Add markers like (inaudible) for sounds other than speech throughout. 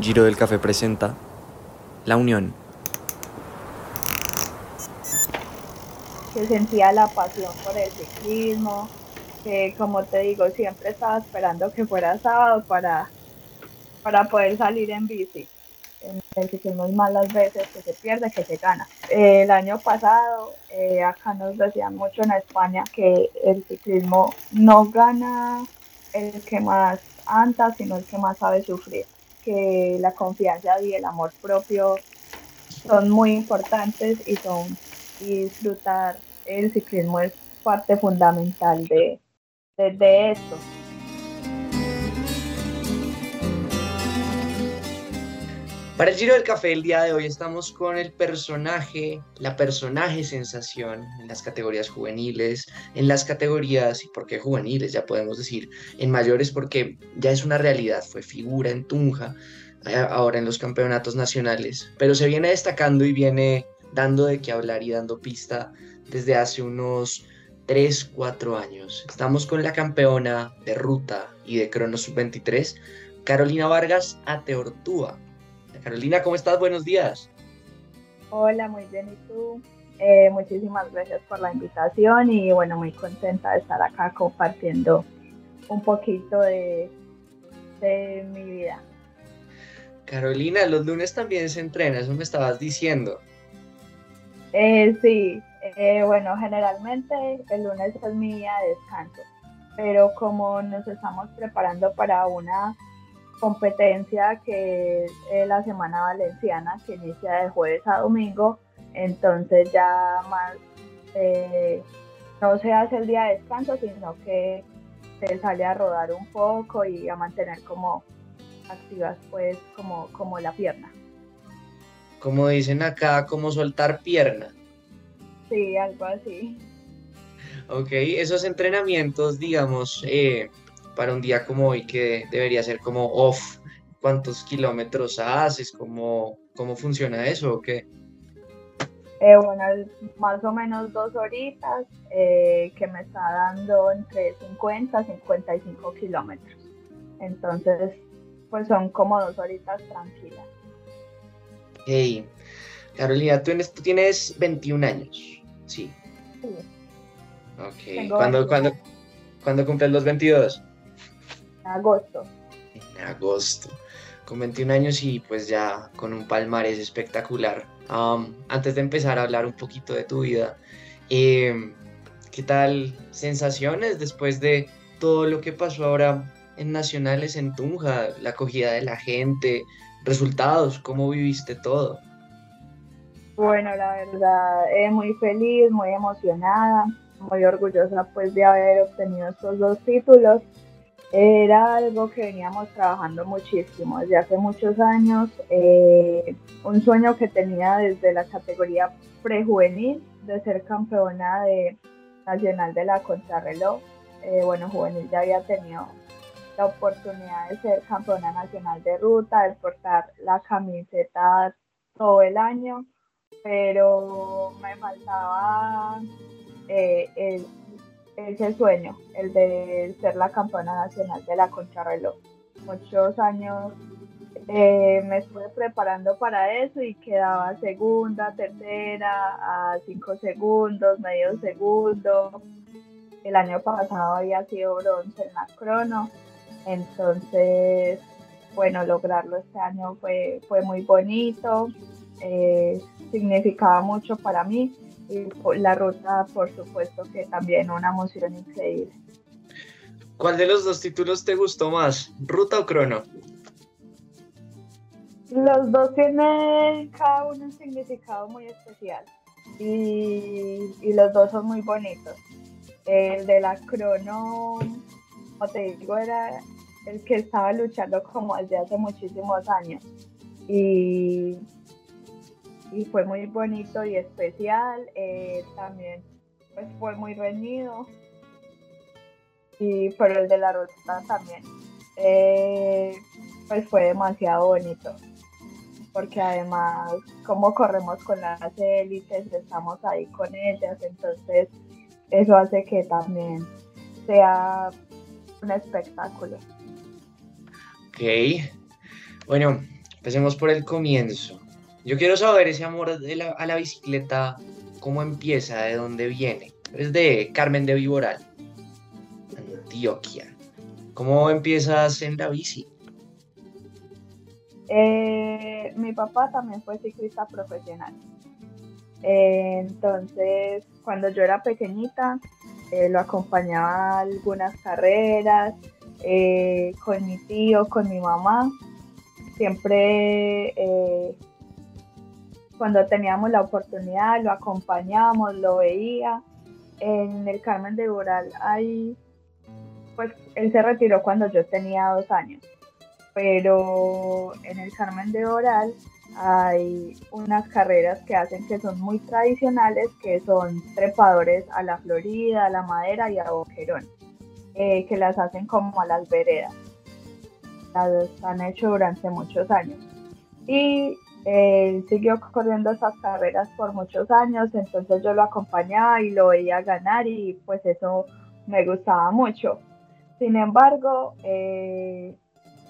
Giro del Café presenta La Unión. Que sentía la pasión por el ciclismo, que como te digo, siempre estaba esperando que fuera sábado para, para poder salir en bici. En el ciclismo es más las veces que se pierde que se gana. el año pasado, eh, acá nos decían mucho en España que el ciclismo no gana el que más anda, sino el que más sabe sufrir que la confianza y el amor propio son muy importantes y son y disfrutar el ciclismo es parte fundamental de, de, de esto. Para el Giro del Café el día de hoy estamos con el personaje, la personaje sensación en las categorías juveniles, en las categorías, y por qué juveniles, ya podemos decir, en mayores porque ya es una realidad, fue figura en Tunja, eh, ahora en los campeonatos nacionales, pero se viene destacando y viene dando de qué hablar y dando pista desde hace unos 3, 4 años. Estamos con la campeona de ruta y de crono sub-23, Carolina Vargas Ateortúa Carolina, ¿cómo estás? Buenos días. Hola, muy bien. ¿Y tú? Eh, muchísimas gracias por la invitación y bueno, muy contenta de estar acá compartiendo un poquito de, de mi vida. Carolina, los lunes también se entrena, eso me estabas diciendo. Eh, sí, eh, bueno, generalmente el lunes es mi día de descanso, pero como nos estamos preparando para una competencia que es la Semana Valenciana, que inicia de jueves a domingo, entonces ya más eh, no se hace el día de descanso, sino que se sale a rodar un poco y a mantener como activas pues como, como la pierna. Como dicen acá, como soltar pierna. Sí, algo así. Ok, esos entrenamientos, digamos, eh, para un día como hoy que debería ser como off? ¿Cuántos kilómetros haces? ¿Cómo, cómo funciona eso o qué? Eh, bueno, más o menos dos horitas eh, que me está dando entre 50 y 55 kilómetros. Entonces, pues son como dos horitas tranquilas. Hey, Carolina, tú, tienes 21 años, sí. Sí. Ok, ¿Cuándo, cuándo, ¿cuándo cumples los 22? Agosto. En agosto. Con 21 años y pues ya con un palmarés espectacular. antes de empezar a hablar un poquito de tu vida, em, ¿qué tal sensaciones después de todo lo que pasó ahora en Nacionales en Tunja, la acogida de la gente, resultados, cómo viviste todo? Bueno, la verdad, eh, muy feliz, muy emocionada, muy orgullosa pues de haber obtenido estos dos títulos era algo que veníamos trabajando muchísimo desde hace muchos años, eh, un sueño que tenía desde la categoría prejuvenil de ser campeona de nacional de la contrarreloj. Eh, bueno, juvenil ya había tenido la oportunidad de ser campeona nacional de ruta, de portar la camiseta todo el año, pero me faltaba eh, el ese sueño, el de ser la campeona nacional de la contrarreloj. Muchos años eh, me estuve preparando para eso y quedaba segunda, tercera, a cinco segundos, medio segundo. El año pasado había sido bronce en la crono, entonces, bueno, lograrlo este año fue, fue muy bonito, eh, significaba mucho para mí y la ruta, por supuesto, que también una emoción increíble. ¿Cuál de los dos títulos te gustó más, ruta o crono? Los dos tienen cada uno un significado muy especial y, y los dos son muy bonitos. El de la crono, como te digo, era el que estaba luchando como desde hace muchísimos años. Y y fue muy bonito y especial. Eh, también pues fue muy reñido. Y pero el de la ruta también eh, pues fue demasiado bonito. Porque además como corremos con las élites, estamos ahí con ellas, entonces eso hace que también sea un espectáculo. Ok. Bueno, Empecemos por el comienzo. Yo quiero saber ese amor a la bicicleta, cómo empieza, de dónde viene. Es de Carmen de Viboral, Antioquia. ¿Cómo empiezas en la bici? Eh, mi papá también fue ciclista profesional. Eh, entonces, cuando yo era pequeñita, eh, lo acompañaba a algunas carreras con mi tío, con mi mamá. Siempre cuando teníamos la oportunidad lo acompañábamos, lo veía. En el Carmen de Ural hay, pues él se retiró cuando yo tenía dos años, pero en el Carmen de Oral hay unas carreras que hacen que son muy tradicionales, que son trepadores a la Florida, a la Madera y a Boquerón, eh, que las hacen como a las veredas. Las han hecho durante muchos años. Y él siguió corriendo esas carreras por muchos años, entonces yo lo acompañaba y lo veía ganar y pues eso me gustaba mucho. Sin embargo, eh,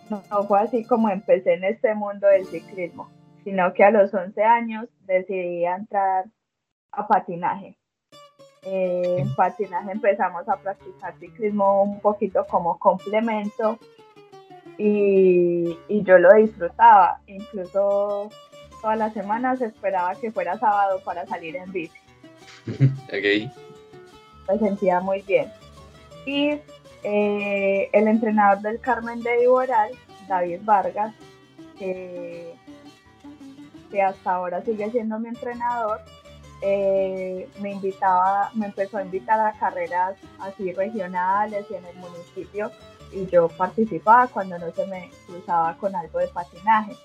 no, fue así como empecé en este mundo del ciclismo, sino que a los 11 años decidí entrar a patinaje. Eh, en patinaje empezamos a practicar ciclismo un poquito como complemento y, yo lo disfrutaba. Incluso todas las semanas esperaba que fuera sábado para salir en bici. (laughs) ok. Me sentía muy bien. Y eh, el entrenador del Carmen de Iboral, David Vargas, que, hasta ahora sigue siendo mi entrenador, eh, me invitaba, me empezó a invitar a carreras así regionales y en el municipio y yo participaba cuando no se me cruzaba con algo de patinaje.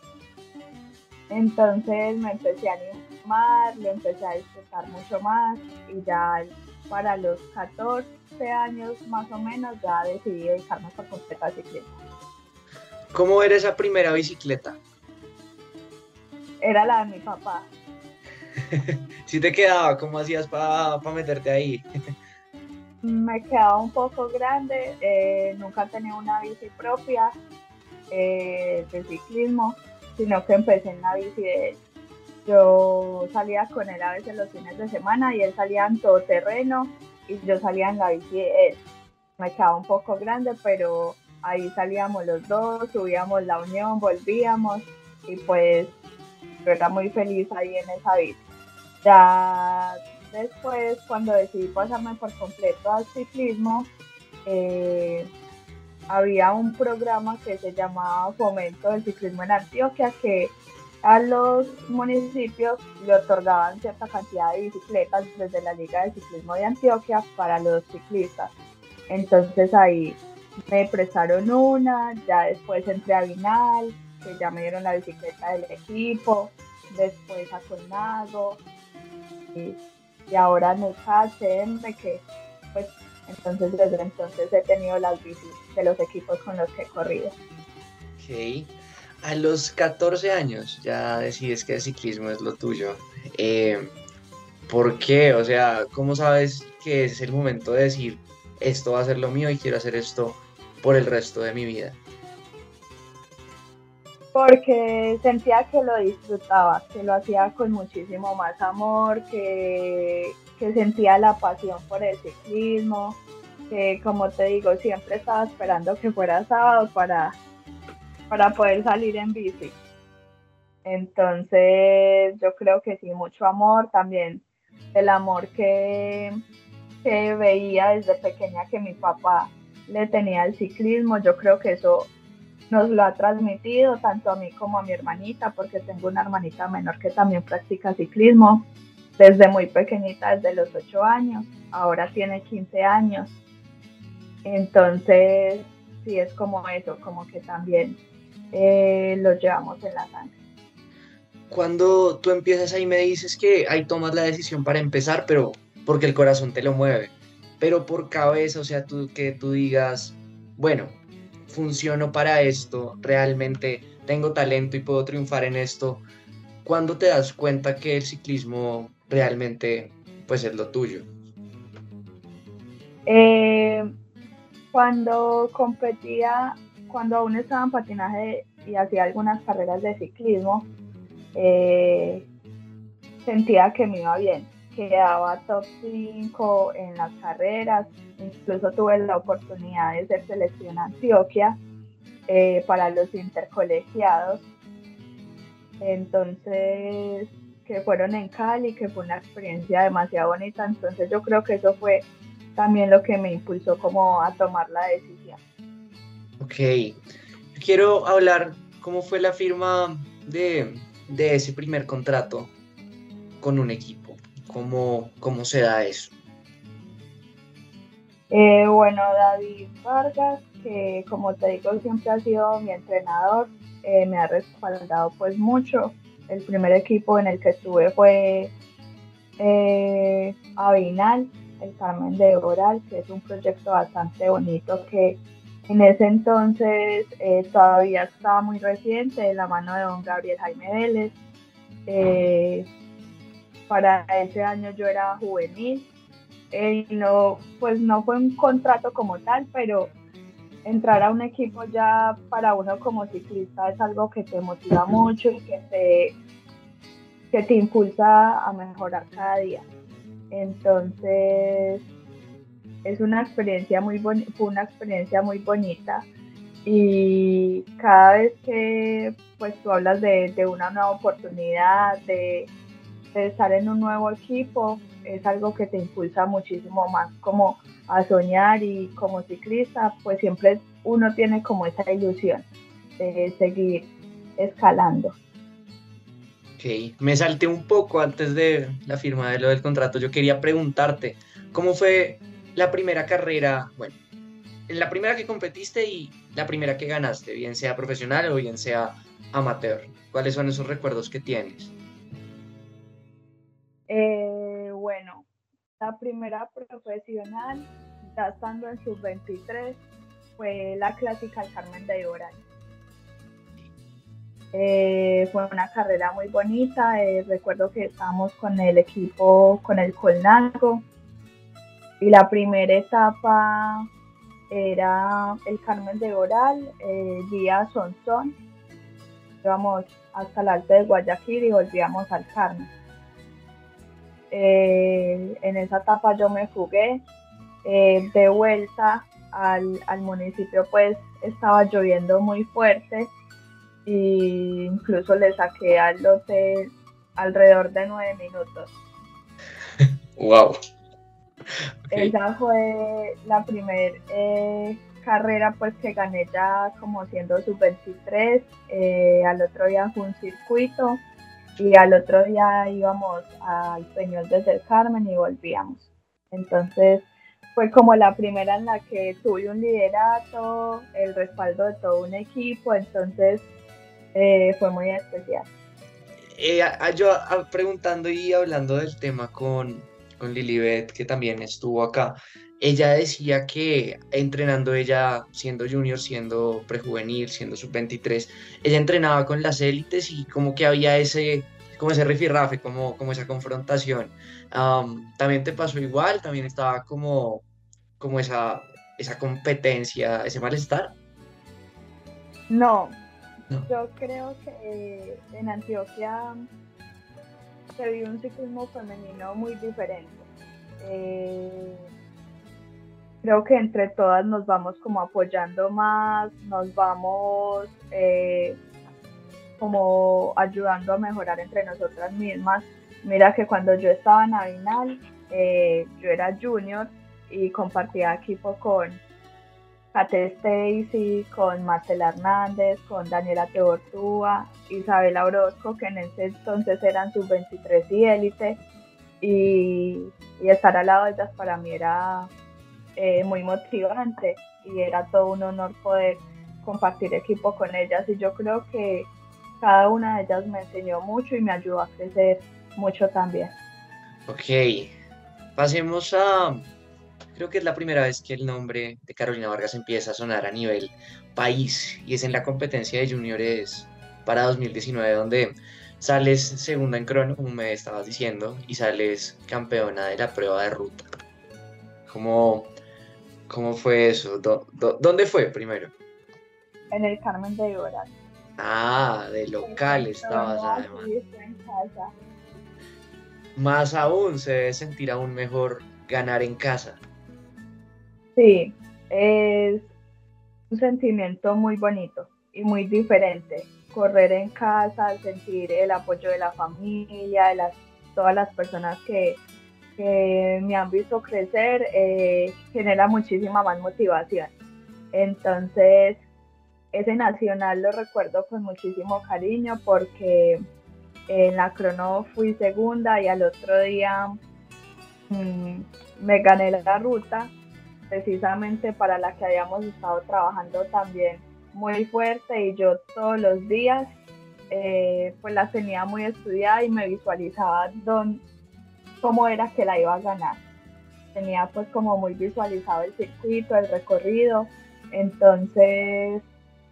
Entonces me empecé a animar, le empecé a disfrutar mucho más y ya para los 14 años más o menos ya decidí dedicarme por completo al ciclismo. ¿Cómo era esa primera bicicleta? Era la de mi papá. (laughs) ¿Sí te quedaba? ¿Cómo hacías para meterte ahí? Me quedaba un poco grande, eh, nunca tenía una bici propia eh, de ciclismo, sino que empecé en la bici de él. Yo salía con él a veces los fines de semana y él salía en todo terreno y yo salía en la bici de él. Me quedaba un poco grande, pero ahí salíamos los dos, subíamos la unión, volvíamos y pues yo era muy feliz ahí en esa bici. Ya después, cuando decidí pasarme por completo al ciclismo, eh, había un programa que se llamaba Fomento del Ciclismo en Antioquia, que a los municipios le otorgaban cierta cantidad de bicicletas desde la Liga de Ciclismo de Antioquia para los ciclistas. Entonces ahí me prestaron una, ya después entré a Vinal, que ya me dieron la bicicleta del equipo, después a Colnago, y ahora en el KCM que pues entonces desde entonces he tenido las bicis de los equipos con los que he corrido. Ok, a los 14 años ya decides que el ciclismo es lo tuyo. Eh, ¿Por qué? O sea, ¿cómo sabes que es el momento de decir esto va a ser lo mío y quiero hacer esto por el resto de mi vida? Porque sentía que lo disfrutaba, que lo hacía con muchísimo más amor, que, sentía la pasión por el ciclismo, que como te digo, siempre estaba esperando que fuera sábado para, para poder salir en bici. Entonces yo creo que sí, mucho amor también, el amor que, que veía desde pequeña que mi papá le tenía al ciclismo, yo creo que eso nos lo ha transmitido tanto a mí como a mi hermanita, porque tengo una hermanita menor que también practica ciclismo desde muy pequeñita, desde los 8 años, ahora tiene 15 años. Entonces, sí es como eso, como que también eh, lo llevamos en la sangre. Cuando tú empiezas ahí me dices que ahí tomas la decisión para empezar, pero porque el corazón te lo mueve, pero por cabeza, o sea, tú, que tú digas, bueno, funciono para esto, realmente tengo talento y puedo triunfar en esto, ¿cuándo te das cuenta que el ciclismo realmente pues es lo tuyo? Eh, cuando competía, cuando aún estaba en patinaje y hacía algunas carreras de ciclismo, eh, sentía que me iba bien, quedaba top 5 en las carreras, incluso tuve la oportunidad de ser selección Antioquia eh, para los intercolegiados. Entonces, que fueron en Cali, que fue una experiencia demasiado bonita. Entonces, yo creo que eso fue también lo que me impulsó como a tomar la decisión. Ok, quiero hablar cómo fue la firma de, de ese primer contrato con un equipo, cómo, cómo se da eso. Eh, bueno, David Vargas, que como te digo siempre ha sido mi entrenador, eh, me ha respaldado pues mucho. El primer equipo en el que estuve fue eh, Avinal, el Carmen de Oral, que es un proyecto bastante bonito que en ese entonces eh, todavía estaba muy reciente, de la mano de don Gabriel Jaime Vélez. para ese año yo era juvenil eh, no, pues no fue un contrato como tal, pero entrar a un equipo ya para uno como ciclista es algo que te motiva mucho y que te, que te impulsa a mejorar cada día. Entonces, es una experiencia muy fue una experiencia muy bonita y cada vez que pues tú hablas de, una nueva oportunidad, de, de estar en un nuevo equipo, es algo que te impulsa muchísimo más como a soñar y como ciclista, pues siempre uno tiene como esa ilusión de seguir escalando. Ok, me salté un poco antes de la firma de lo del contrato. Yo quería preguntarte, ¿cómo fue la primera carrera? Bueno, en la primera que competiste y la primera que ganaste, bien sea profesional o bien sea amateur. ¿Cuáles son esos recuerdos que tienes? Eh, bueno, la primera profesional, ya estando en sub-23, fue la clásica Carmen de Oral. Eh, fue una carrera muy bonita. Eh, recuerdo que estábamos con el equipo, con el Colnago. Y la primera etapa era el Carmen de Oral, eh, vía Sonsón. Íbamos hasta el Alto de Guayaquil y volvíamos al Carmen. Eh, en esa etapa yo me jugué. Eh, de vuelta al, municipio pues estaba lloviendo muy fuerte e incluso le saqué al hotel alrededor de nueve minutos. (laughs) wow. Esa fue la primera eh, carrera pues que gané ya como siendo sub-23. al otro día fue un circuito y al otro día íbamos al Peñol desde el Carmen y volvíamos. Entonces fue como la primera en la que tuve un liderato, el respaldo de todo un equipo, entonces eh, fue muy especial. Eh, yo preguntando y hablando del tema con, con Lilibet, que también estuvo acá, ella decía que entrenando ella, siendo junior, siendo prejuvenil, siendo sub-23, ella entrenaba con las élites y como que había ese, como ese rifirrafe, como, como esa confrontación. también te pasó igual, también estaba como, como esa, esa competencia, ese malestar. No, yo creo que en Antioquia se vive un ciclismo femenino muy diferente. Eh, creo que entre todas nos vamos como apoyando más, nos vamos eh, como ayudando a mejorar entre nosotras mismas. Mira que cuando yo estaba en Avinal, eh, yo era junior y compartía equipo con Kate Stacy, con Marcela Hernández, con Daniela Teortúa, Isabela Orozco, que en ese entonces eran sus 23 y élite. Y, estar al lado de ellas para mí era eh, muy motivante y era todo un honor poder compartir equipo con ellas y yo creo que cada una de ellas me enseñó mucho y me ayudó a crecer mucho también. Ok, pasemos a, creo que es la primera vez que el nombre de Carolina Vargas empieza a sonar a nivel país y es en la competencia de juniores para 2019 donde sales segunda en crono, como me estabas diciendo, y sales campeona de la prueba de ruta. Como ¿Cómo fue eso? ¿Dónde fue primero? En el Carmen de Iboral. Ah, de local estabas además. Más aún, se debe sentir aún mejor ganar en casa. Sí, es un sentimiento muy bonito y muy diferente. Correr en casa, sentir el apoyo de la familia, de las, todas las personas que, me han visto crecer, eh, genera muchísima más motivación. Entonces, ese nacional lo recuerdo con muchísimo cariño porque en la crono fui segunda y al otro día mm, me gané la ruta precisamente para la que habíamos estado trabajando también muy fuerte y yo todos los días eh, pues la tenía muy estudiada y me visualizaba cómo era que la iba a ganar. Tenía pues como muy visualizado el circuito, el recorrido, entonces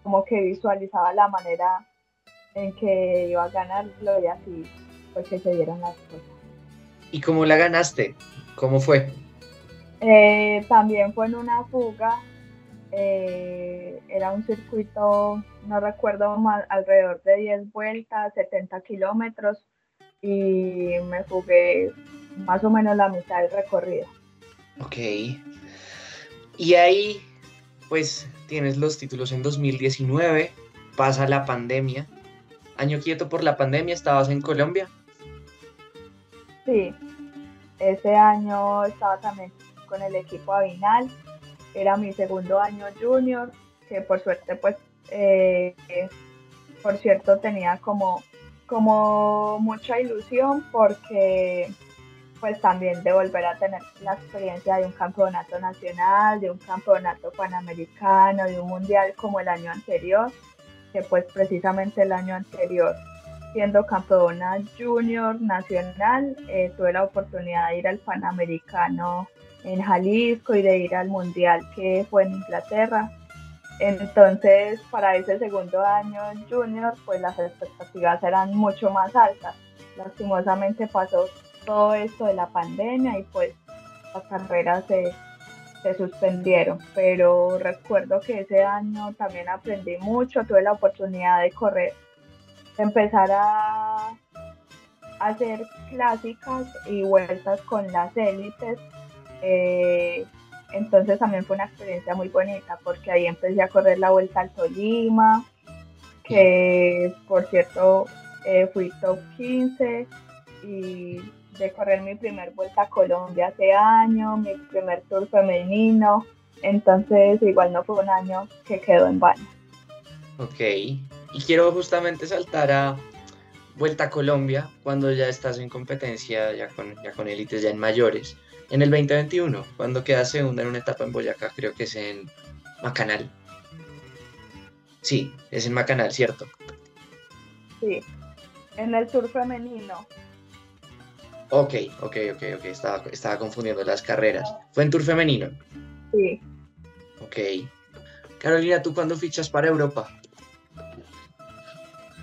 como que visualizaba la manera en que iba a ganarlo y así pues que se dieron las cosas. ¿Y cómo la ganaste? ¿Cómo fue? Eh, también fue en una fuga, eh, era un circuito, no recuerdo mal, alrededor de 10 vueltas, 70 kilómetros y me fugué más o menos la mitad del recorrido. Ok. Y ahí, pues tienes los títulos en 2019, pasa la pandemia. Año quieto por la pandemia, ¿estabas en Colombia? Sí, ese año estaba también con el equipo Avinal. Era mi segundo año junior, que por suerte, pues, eh, por cierto, tenía como, como mucha ilusión porque pues también de volver a tener la experiencia de un campeonato nacional, de un campeonato panamericano, de un mundial como el año anterior, que pues precisamente el año anterior, siendo campeona junior nacional, eh, tuve la oportunidad de ir al panamericano en Jalisco y de ir al Mundial que fue en Inglaterra. Entonces, para ese segundo año junior, pues las expectativas eran mucho más altas. Lastimosamente pasó todo esto de la pandemia y pues las carreras se, se suspendieron. Pero recuerdo que ese año también aprendí mucho, tuve la oportunidad de correr, empezar a hacer clásicas y vueltas con las élites eh, entonces también fue una experiencia muy bonita porque ahí empecé a correr la vuelta al Tolima, que por cierto eh, fui top 15 y de correr mi primer vuelta a Colombia hace año, mi primer tour femenino, entonces igual no fue un año que quedó en vano. Ok, y quiero justamente saltar a Vuelta a Colombia cuando ya estás en competencia, ya con, ya con élites, ya en mayores en el 2021, cuando queda segunda en una etapa en Boyacá, creo que es en Macanal. Sí, es en Macanal, ¿cierto? Sí, en el Tour femenino. Ok, ok, ok, ok, estaba, estaba confundiendo las carreras. ¿Fue en Tour femenino? Sí. Ok. Carolina, ¿tú cuándo fichas para Europa?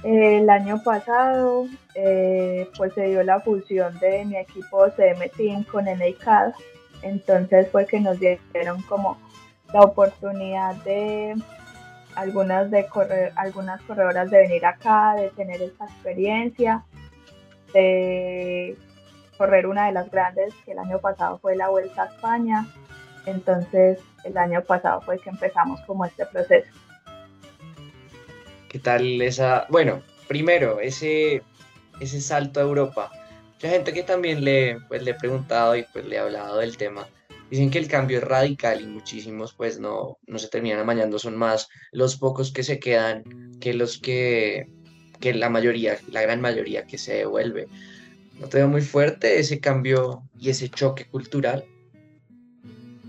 El año pasado eh, pues se dio la fusión de mi equipo CM Team con NICAD, entonces fue que nos dieron como la oportunidad de algunas de algunas corredoras de venir acá, de tener esta experiencia, de correr una de las grandes que el año pasado fue la Vuelta a España, entonces el año pasado fue que empezamos como este proceso. ¿Qué tal esa? Bueno, primero, ese, ese salto a Europa. Mucha gente que también le, pues, le he preguntado y pues le he hablado del tema. Dicen que el cambio es radical y muchísimos pues no, no se terminan amañando, son más los pocos que se quedan que los que, que la mayoría, la gran mayoría que se devuelve. ¿No te veo muy fuerte ese cambio y ese choque cultural?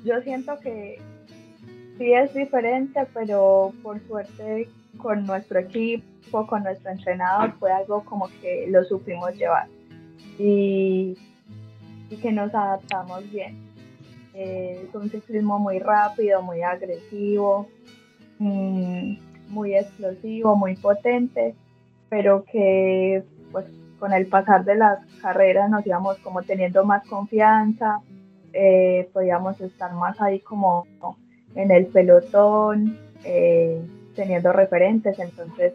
Yo siento que sí es diferente, pero por suerte con nuestro equipo, con nuestro entrenador, fue algo como que lo supimos llevar y, que nos adaptamos bien. Eh, es un ciclismo muy rápido, muy agresivo, mm, muy explosivo, muy potente, pero que pues con el pasar de las carreras nos íbamos como teniendo más confianza, eh, podíamos estar más ahí como en el pelotón, eh, teniendo referentes, entonces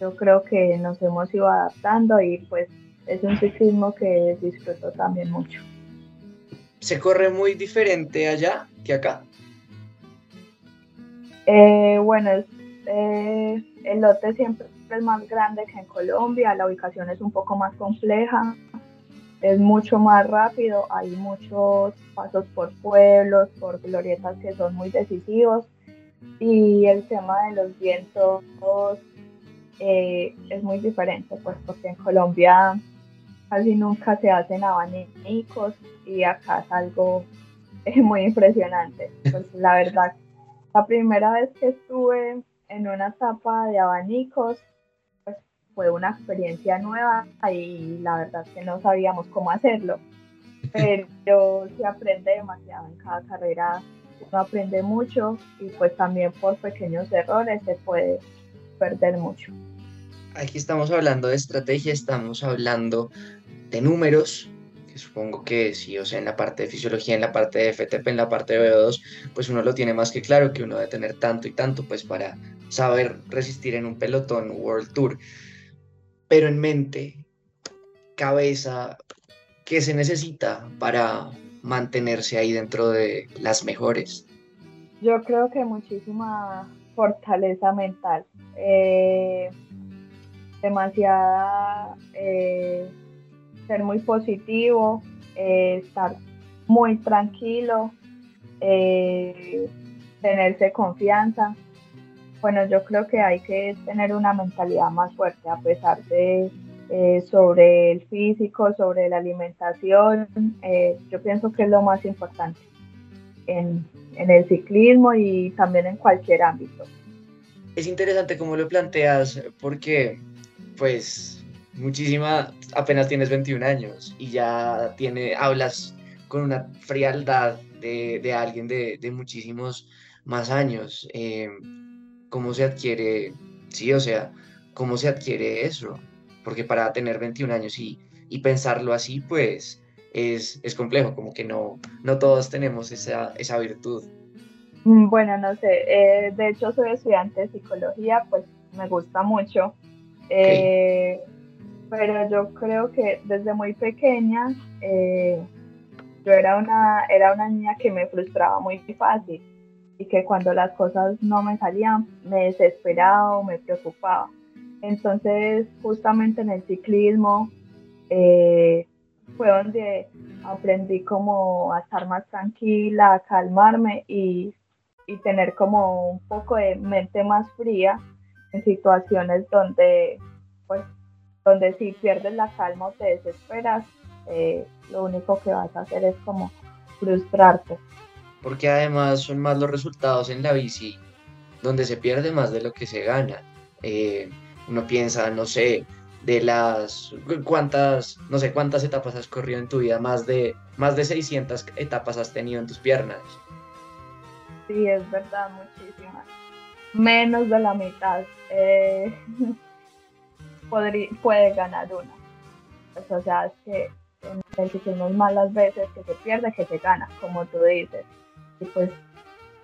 yo creo que nos hemos ido adaptando y pues es un ciclismo que disfruto también mucho. ¿Se corre muy diferente allá que acá? Eh, bueno, eh, el lote siempre es más grande que en Colombia, la ubicación es un poco más compleja, es mucho más rápido, hay muchos pasos por pueblos, por glorietas que son muy decisivos y el tema de los vientos eh, es muy diferente, pues porque en Colombia casi nunca se hacen abanicos y acá es algo (laughs) muy impresionante. Pues la verdad, la primera vez que estuve en una etapa de abanicos, pues fue una experiencia nueva y la verdad que no sabíamos cómo hacerlo. (laughs) Pero se aprende demasiado en cada carrera, uno aprende mucho y pues también por pequeños errores se puede perder mucho. Aquí estamos hablando de estrategia, estamos hablando de números, que supongo que sí, o sea, en la parte de fisiología, en la parte de FTP, en la parte de VO2, pues uno lo tiene más que claro que uno debe tener tanto y tanto, pues para saber resistir en un pelotón World Tour. Pero en mente, cabeza, ¿qué se necesita para mantenerse ahí dentro de las mejores? Yo creo que muchísima fortaleza mental, eh, demasiada, eh, ser muy positivo, eh, estar muy tranquilo, tenerse confianza. Bueno, yo creo que hay que tener una mentalidad más fuerte a pesar de sobre el físico, sobre la alimentación. yo pienso que es lo más importante en, en el ciclismo y también en cualquier ámbito. Es interesante cómo lo planteas porque, pues, muchísima, apenas tienes 21 años y ya tiene, hablas con una frialdad de, de alguien de, de, muchísimos más años. Eh, ¿Cómo se adquiere? Sí, o sea, ¿cómo se adquiere eso? Porque para tener 21 años y, y pensarlo así, pues es, es, complejo, como que no, no todos tenemos esa, esa virtud. Mm, bueno, no sé, eh, de hecho soy estudiante de psicología, pues me gusta mucho, eh, pero yo creo que desde muy pequeña eh, yo era una, era una niña que me frustraba muy fácil y que cuando las cosas no me salían me desesperaba o me preocupaba. Entonces, justamente en el ciclismo, fue donde aprendí como a estar más tranquila, a calmarme y, y, tener como un poco de mente más fría en situaciones donde, pues, donde si pierdes la calma o te desesperas, eh, lo único que vas a hacer es como frustrarte. Porque además son más los resultados en la bici, donde se pierde más de lo que se gana. Eh, uno piensa, no sé, de las cuántas, no sé cuántas etapas has corrido en tu vida, más de, más de 600 etapas has tenido en tus piernas. Sí, es verdad, muchísimas. Menos de la mitad. Eh, (laughs) puede ganar una. Pues, o sea, es que en el ciclismo malas veces que se pierde que se gana, como tú dices. Y pues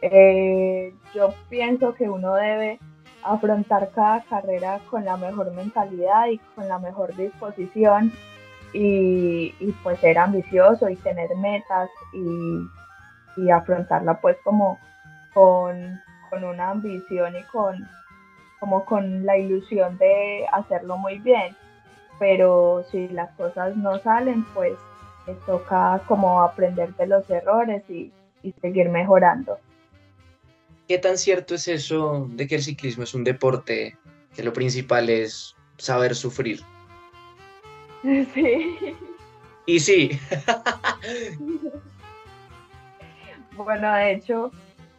eh, yo pienso que uno debe afrontar cada carrera con la mejor mentalidad y con la mejor disposición y, pues ser ambicioso y tener metas y, afrontarla pues como con, una ambición y con como con la ilusión de hacerlo muy bien pero si las cosas no salen pues toca como aprender de los errores y seguir mejorando. ¿Qué tan cierto es eso de que el ciclismo es un deporte que lo principal es saber sufrir? (laughs) Sí. Y sí. (laughs) bueno, de hecho,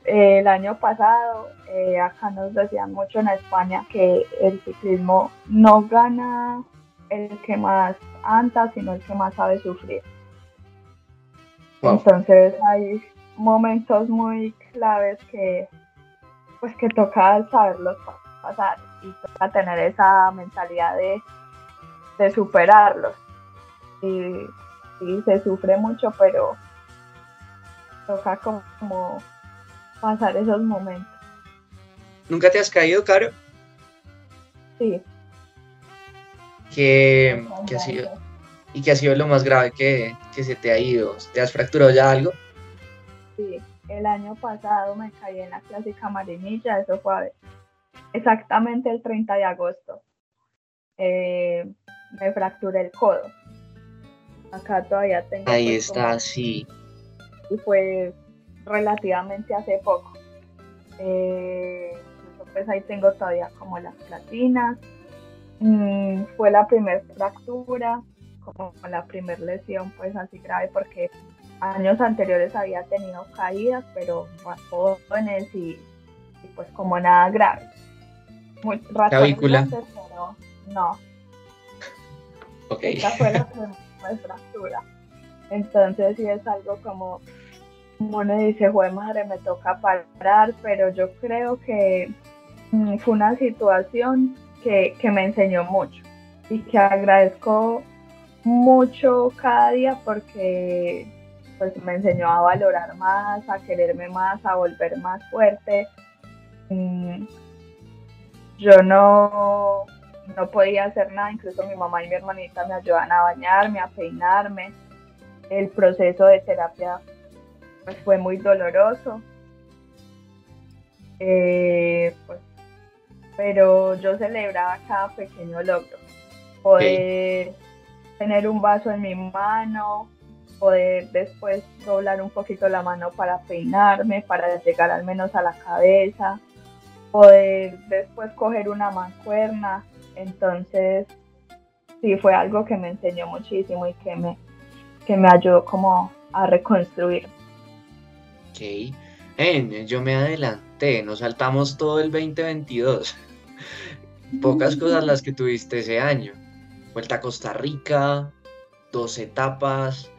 eh, el año pasado eh, acá nos decían mucho en España que el ciclismo no gana el que más anda, sino el que más sabe sufrir. Entonces hay momentos muy claves que pues que toca saberlos pasar y toca tener esa mentalidad de, de superarlos. Y, se sufre mucho, pero toca como, pasar esos momentos. ¿Nunca te has caído, Caro? Sí. ¿Qué, qué ha sido, ¿Y qué ha sido lo más grave que, que se te ha ido? ¿Te has fracturado ya algo? Sí, el año pasado me caí en la clásica marinilla, eso fue exactamente el 30 de agosto. Eh, me fracturé el codo. Acá todavía tengo. Ahí pues, está, como- sí. Y fue relativamente hace poco. Eh, pues ahí tengo todavía como las platinas. Mm, fue la primera fractura, como la primera lesión, pues así grave, porque años anteriores había tenido caídas, pero más jóvenes y, y pues como nada grave. Muy, Clavícula. pero no, Ok. esta fue la primera fractura. Entonces sí es algo como, como uno dice, joder madre, me toca parar, pero yo creo que mm, fue una situación que, que me enseñó mucho y que agradezco mucho cada día porque pues me enseñó a valorar más, a quererme más, a volver más fuerte. Mm, Yo no, no podía hacer nada, incluso mi mamá y mi hermanita me ayudaban a bañarme, a peinarme. El proceso de terapia pues, fue muy doloroso. Eh, pues, pero yo celebraba cada pequeño logro. Poder tener un vaso en mi mano, poder después doblar un poquito la mano para peinarme, para llegar al menos a la cabeza, poder después coger una mancuerna. Entonces, sí, fue algo que me enseñó muchísimo y que me, que me ayudó como a reconstruir. Ok. Yo me adelanté, nos saltamos todo el 2022. (laughs) Pocas cosas las que tuviste ese año. Vuelta a Costa Rica, dos etapas,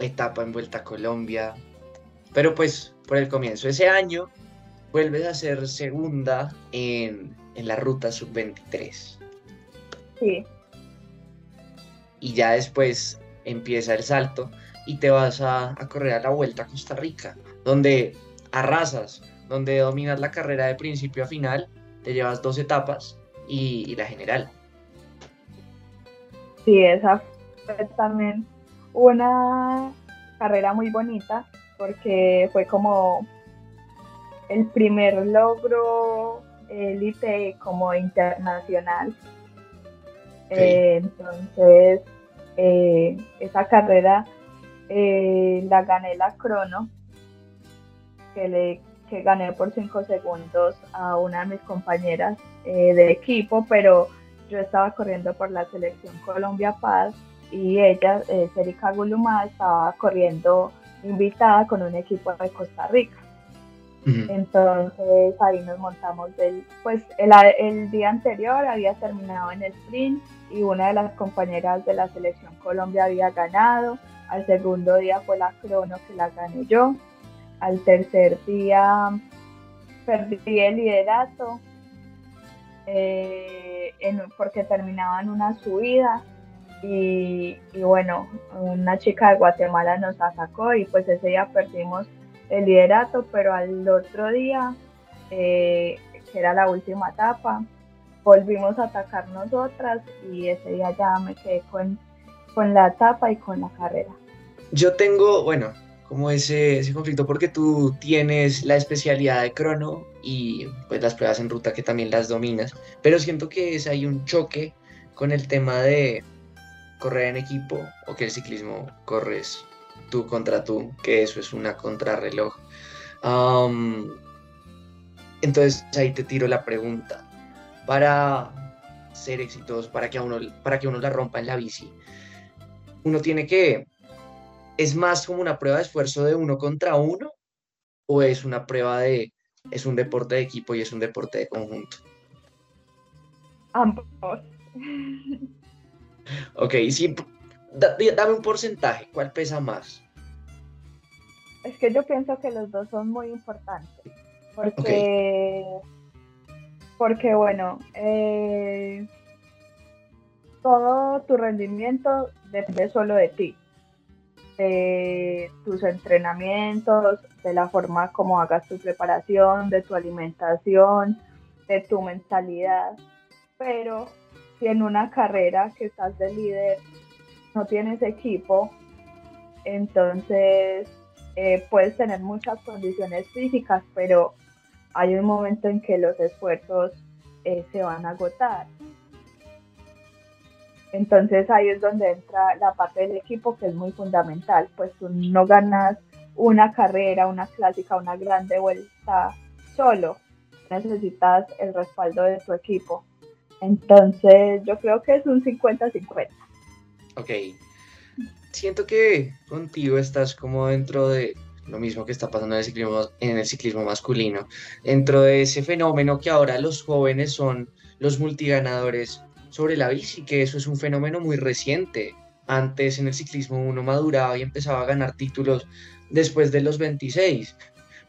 etapa en Vuelta a Colombia. Pero pues por el comienzo, ese año vuelves a ser segunda en, en la ruta sub-23. Sí, Y ya después empieza el salto y te vas a, a correr a la Vuelta a Costa Rica, donde arrasas, donde dominas la carrera de principio a final, te llevas dos etapas y, y la general. sí, esa fue también una carrera muy bonita porque fue como el primer logro élite como internacional. Eh, entonces, eh, esa carrera eh, la gané la crono, que, le, que gané por 5 segundos a una de mis compañeras de equipo, pero yo estaba corriendo por la selección Colombia Paz y ella, eh, Serica Gulumá, estaba corriendo invitada con un equipo de Costa Rica. Entonces ahí nos montamos del, pues el, el día anterior había terminado en sprint y una de las compañeras de la selección Colombia había ganado. Al segundo día fue la crono que la gané yo. Al tercer día perdí el liderato eh, en- porque terminaba en una subida y, bueno, una chica de Guatemala nos atacó y pues ese día perdimos el liderato, pero al otro día, eh, que era la última etapa, volvimos a atacar nosotras y ese día ya me quedé con, con la etapa y con la carrera. Yo tengo, bueno, como ese, ese conflicto porque tú tienes la especialidad de crono y pues las pruebas en ruta que también las dominas, pero siento que es ahí un choque con el tema de correr en equipo o que el ciclismo corres tú contra tú, que eso es una contrarreloj. Entonces ahí te tiro la pregunta. Para ser exitoso, para que, uno, para que uno la rompa en la bici, uno tiene que ¿Es más como una prueba de esfuerzo de uno contra uno? ¿O es una prueba de, es un deporte de equipo y es un deporte de conjunto? Ambos. (laughs) Ok, sí, da- dame un porcentaje, ¿cuál pesa más? Es que yo pienso que los dos son muy importantes. Porque, porque bueno, eh, todo tu rendimiento depende solo de ti. De tus entrenamientos, de la forma como hagas tu preparación, de tu alimentación, de tu mentalidad. pero si en una carrera que estás de líder no tienes equipo, entonces eh, puedes tener muchas condiciones físicas, pero hay un momento en que los esfuerzos eh, se van a agotar. Entonces ahí es donde entra la parte del equipo que es muy fundamental, pues tú no ganas una carrera, una clásica, una grande vuelta solo, necesitas el respaldo de tu equipo. Entonces yo creo que es un 50-50. Ok. Siento que contigo estás como dentro de lo mismo que está pasando en el ciclismo, en el ciclismo masculino, dentro de ese fenómeno que ahora los jóvenes son los multiganadores sobre la bici, que eso es un fenómeno muy reciente. Antes en el ciclismo uno maduraba y empezaba a ganar títulos después de los 26.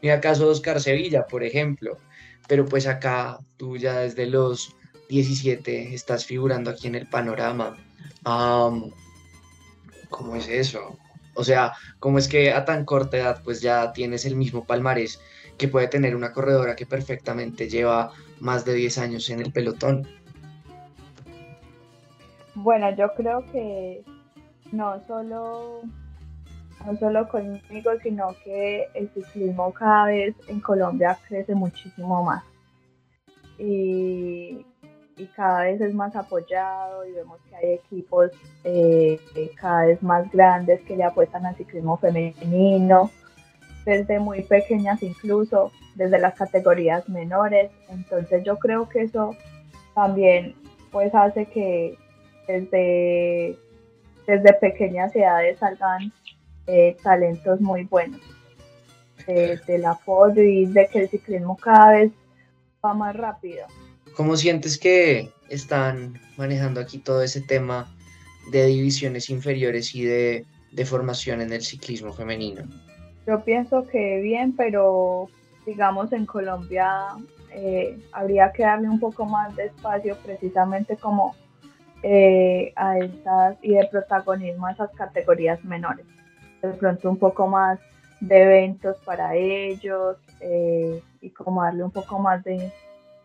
Mira caso Oscar Sevilla, por ejemplo. Pero pues acá tú ya desde los 17 estás figurando aquí en el panorama. ¿Cómo es eso? O sea, ¿cómo es que a tan corta edad pues ya tienes el mismo palmarés que puede tener una corredora que perfectamente lleva más de 10 años en el pelotón? Bueno, yo creo que no solo, no solo conmigo, sino que el ciclismo cada vez en Colombia crece muchísimo más. Y y cada vez es más apoyado y vemos que hay equipos eh, cada vez más grandes que le apuestan al ciclismo femenino, desde muy pequeñas incluso, desde las categorías menores. Entonces yo creo que eso también pues hace que desde, desde pequeñas edades salgan eh, talentos muy buenos del apoyo y de que el ciclismo cada vez va más rápido. ¿Cómo sientes que están manejando aquí todo ese tema de divisiones inferiores y de, formación en el ciclismo femenino? Yo pienso que bien, pero digamos en Colombia eh, habría que darle un poco más de espacio precisamente como eh, a estas y de protagonismo a esas categorías menores. De pronto un poco más de eventos para ellos eh, y como darle un poco más de,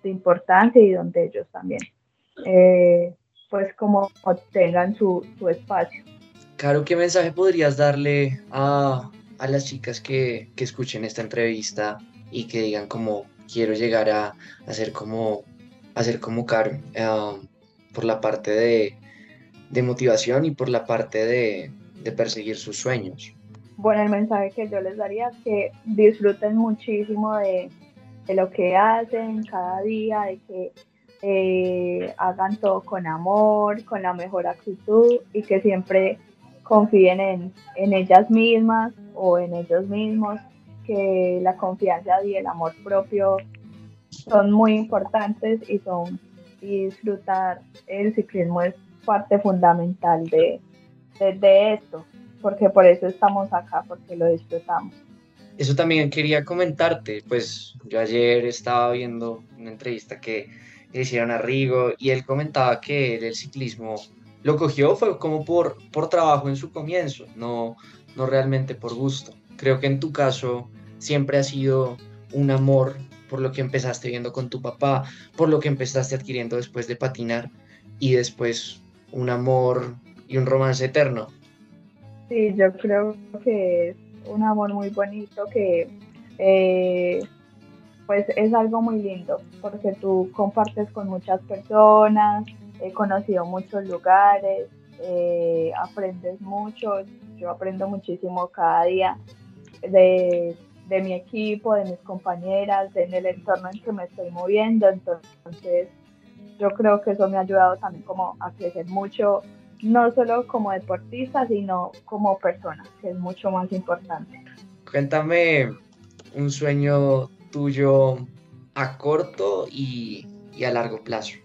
de importancia y donde ellos también eh, pues como obtengan su, espacio. Caro, ¿qué mensaje podrías darle a, las chicas que, escuchen esta entrevista y que digan como quiero llegar a, a ser como a ser como Caro um, por la parte de, motivación y por la parte de, de perseguir sus sueños? Bueno, el mensaje que yo les daría es que disfruten muchísimo de, de lo que hacen cada día, de que eh, hagan todo con amor, con la mejor actitud y que siempre confíen en, en, ellas mismas o en ellos mismos, que la confianza y el amor propio son muy importantes y son y disfrutar el ciclismo es parte fundamental de, de esto, porque por eso estamos acá, porque lo disfrutamos. Eso también quería comentarte, pues yo ayer estaba viendo una entrevista que le hicieron a Rigo y él comentaba que el ciclismo lo cogió fue como por, por trabajo en su comienzo, no, no realmente por gusto. Creo que en tu caso siempre ha sido un amor por lo que empezaste viendo con tu papá, por lo que empezaste adquiriendo después de patinar y después un amor y un romance eterno. Sí, yo creo que un amor muy bonito que eh, pues es algo muy lindo porque tú compartes con muchas personas, he conocido muchos lugares, eh, aprendes mucho, yo aprendo muchísimo cada día de, mi equipo, de mis compañeras, en el entorno en que me estoy moviendo, entonces yo creo que eso me ha ayudado también como a crecer mucho no solo como deportista, sino como persona, que es mucho más importante. Cuéntame un sueño tuyo a corto y, a largo plazo.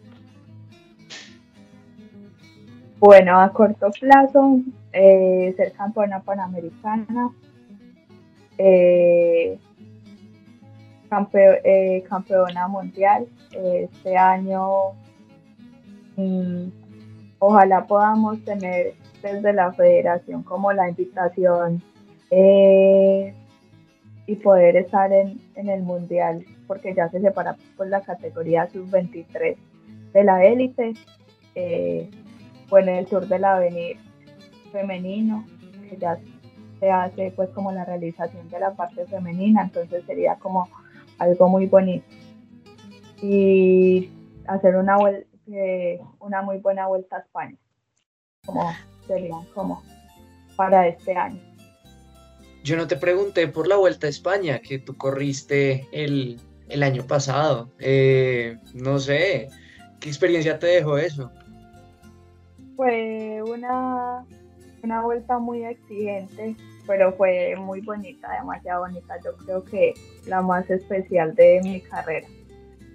Bueno, a corto plazo, eh, ser campeona panamericana, eh, eh, campeona mundial. este año mm, ojalá podamos tener desde la federación como la invitación eh, y poder estar en, el mundial, porque ya se separa por la categoría sub-23 de la élite, eh, en el Tour del Avenir femenino, que ya se hace pues como la realización de la parte femenina, entonces sería como algo muy bonito. Y hacer una, una muy buena vuelta a España, como sería como para este año. Yo no te pregunté por la vuelta a España, que tú corriste el, año pasado. Eh, no sé, ¿qué experiencia te dejó eso? Fue una, una vuelta muy exigente, pero fue muy bonita, demasiado bonita. Yo creo que la más especial de mi carrera.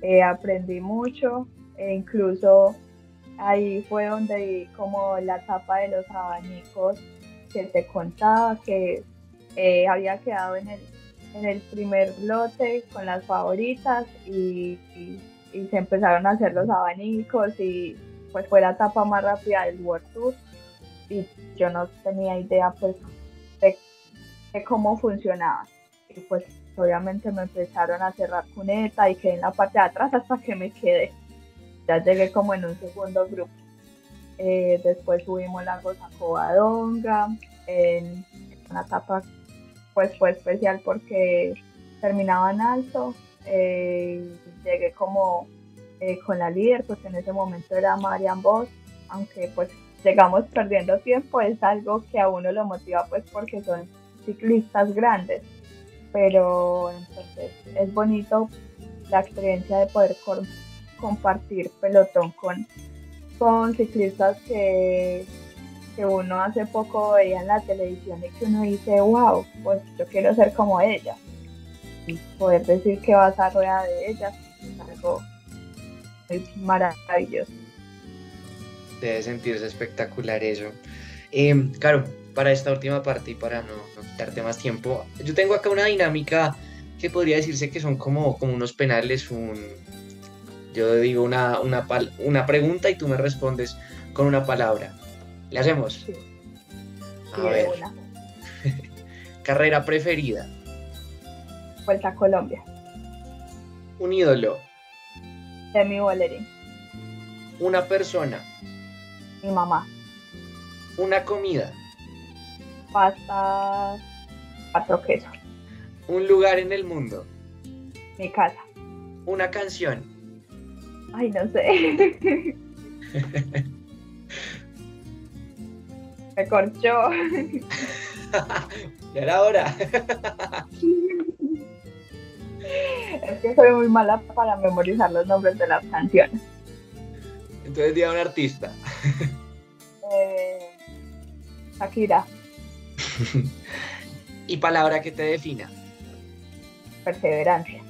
Eh, aprendí mucho, e incluso ahí fue donde vi como la tapa de los abanicos que te contaba, que eh, había quedado en el, en el primer lote con las favoritas y, se empezaron a hacer los abanicos y pues fue la etapa más rápida del World Tour y yo no tenía idea pues de, cómo funcionaba. Y pues obviamente me empezaron a cerrar cuneta y quedé en la parte de atrás hasta que me quedé ya llegué como en un segundo grupo. Eh, después subimos la Goza Covadonga en una etapa pues fue especial porque terminaba en alto, eh, llegué como eh, con la líder, pues en ese momento era Marian Bosch, aunque pues llegamos perdiendo tiempo, es algo que a uno lo motiva pues porque son ciclistas grandes, pero entonces es bonito la experiencia de poder compartir pelotón con, con ciclistas que que uno hace poco veía en la televisión y que uno dice, wow, pues yo quiero ser como ella. Y poder decir que vas a rueda de ella es algo maravilloso. Debe sentirse espectacular eso. Em, claro, para esta última parte y para no, quitarte más tiempo, yo tengo acá una dinámica que podría decirse que son como, como unos penales, un, yo digo una, una, una pregunta y tú me respondes con una palabra. ¿Le hacemos? Sí. A ver. (laughs) Carrera preferida. Vuelta a Colombia. Un ídolo. Demi Bolerín. Una persona. Mi mamá. Una comida. Pasta. Cuatro queso. Un lugar en el mundo. Mi casa. Una canción. Ay, no sé. (laughs) Me corchó. ya era hora. es que soy muy mala para memorizar los nombres de las canciones. Entonces di a un artista. eh, Shakira. ¿Y palabra que te defina? Perseverancia.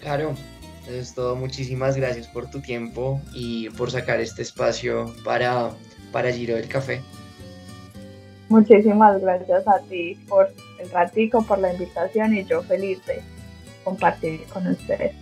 Claro, es todo. Muchísimas gracias por tu tiempo y por sacar este espacio para para Giro del Café. Muchísimas gracias a ti por el ratico, por la invitación y yo feliz de compartir con ustedes.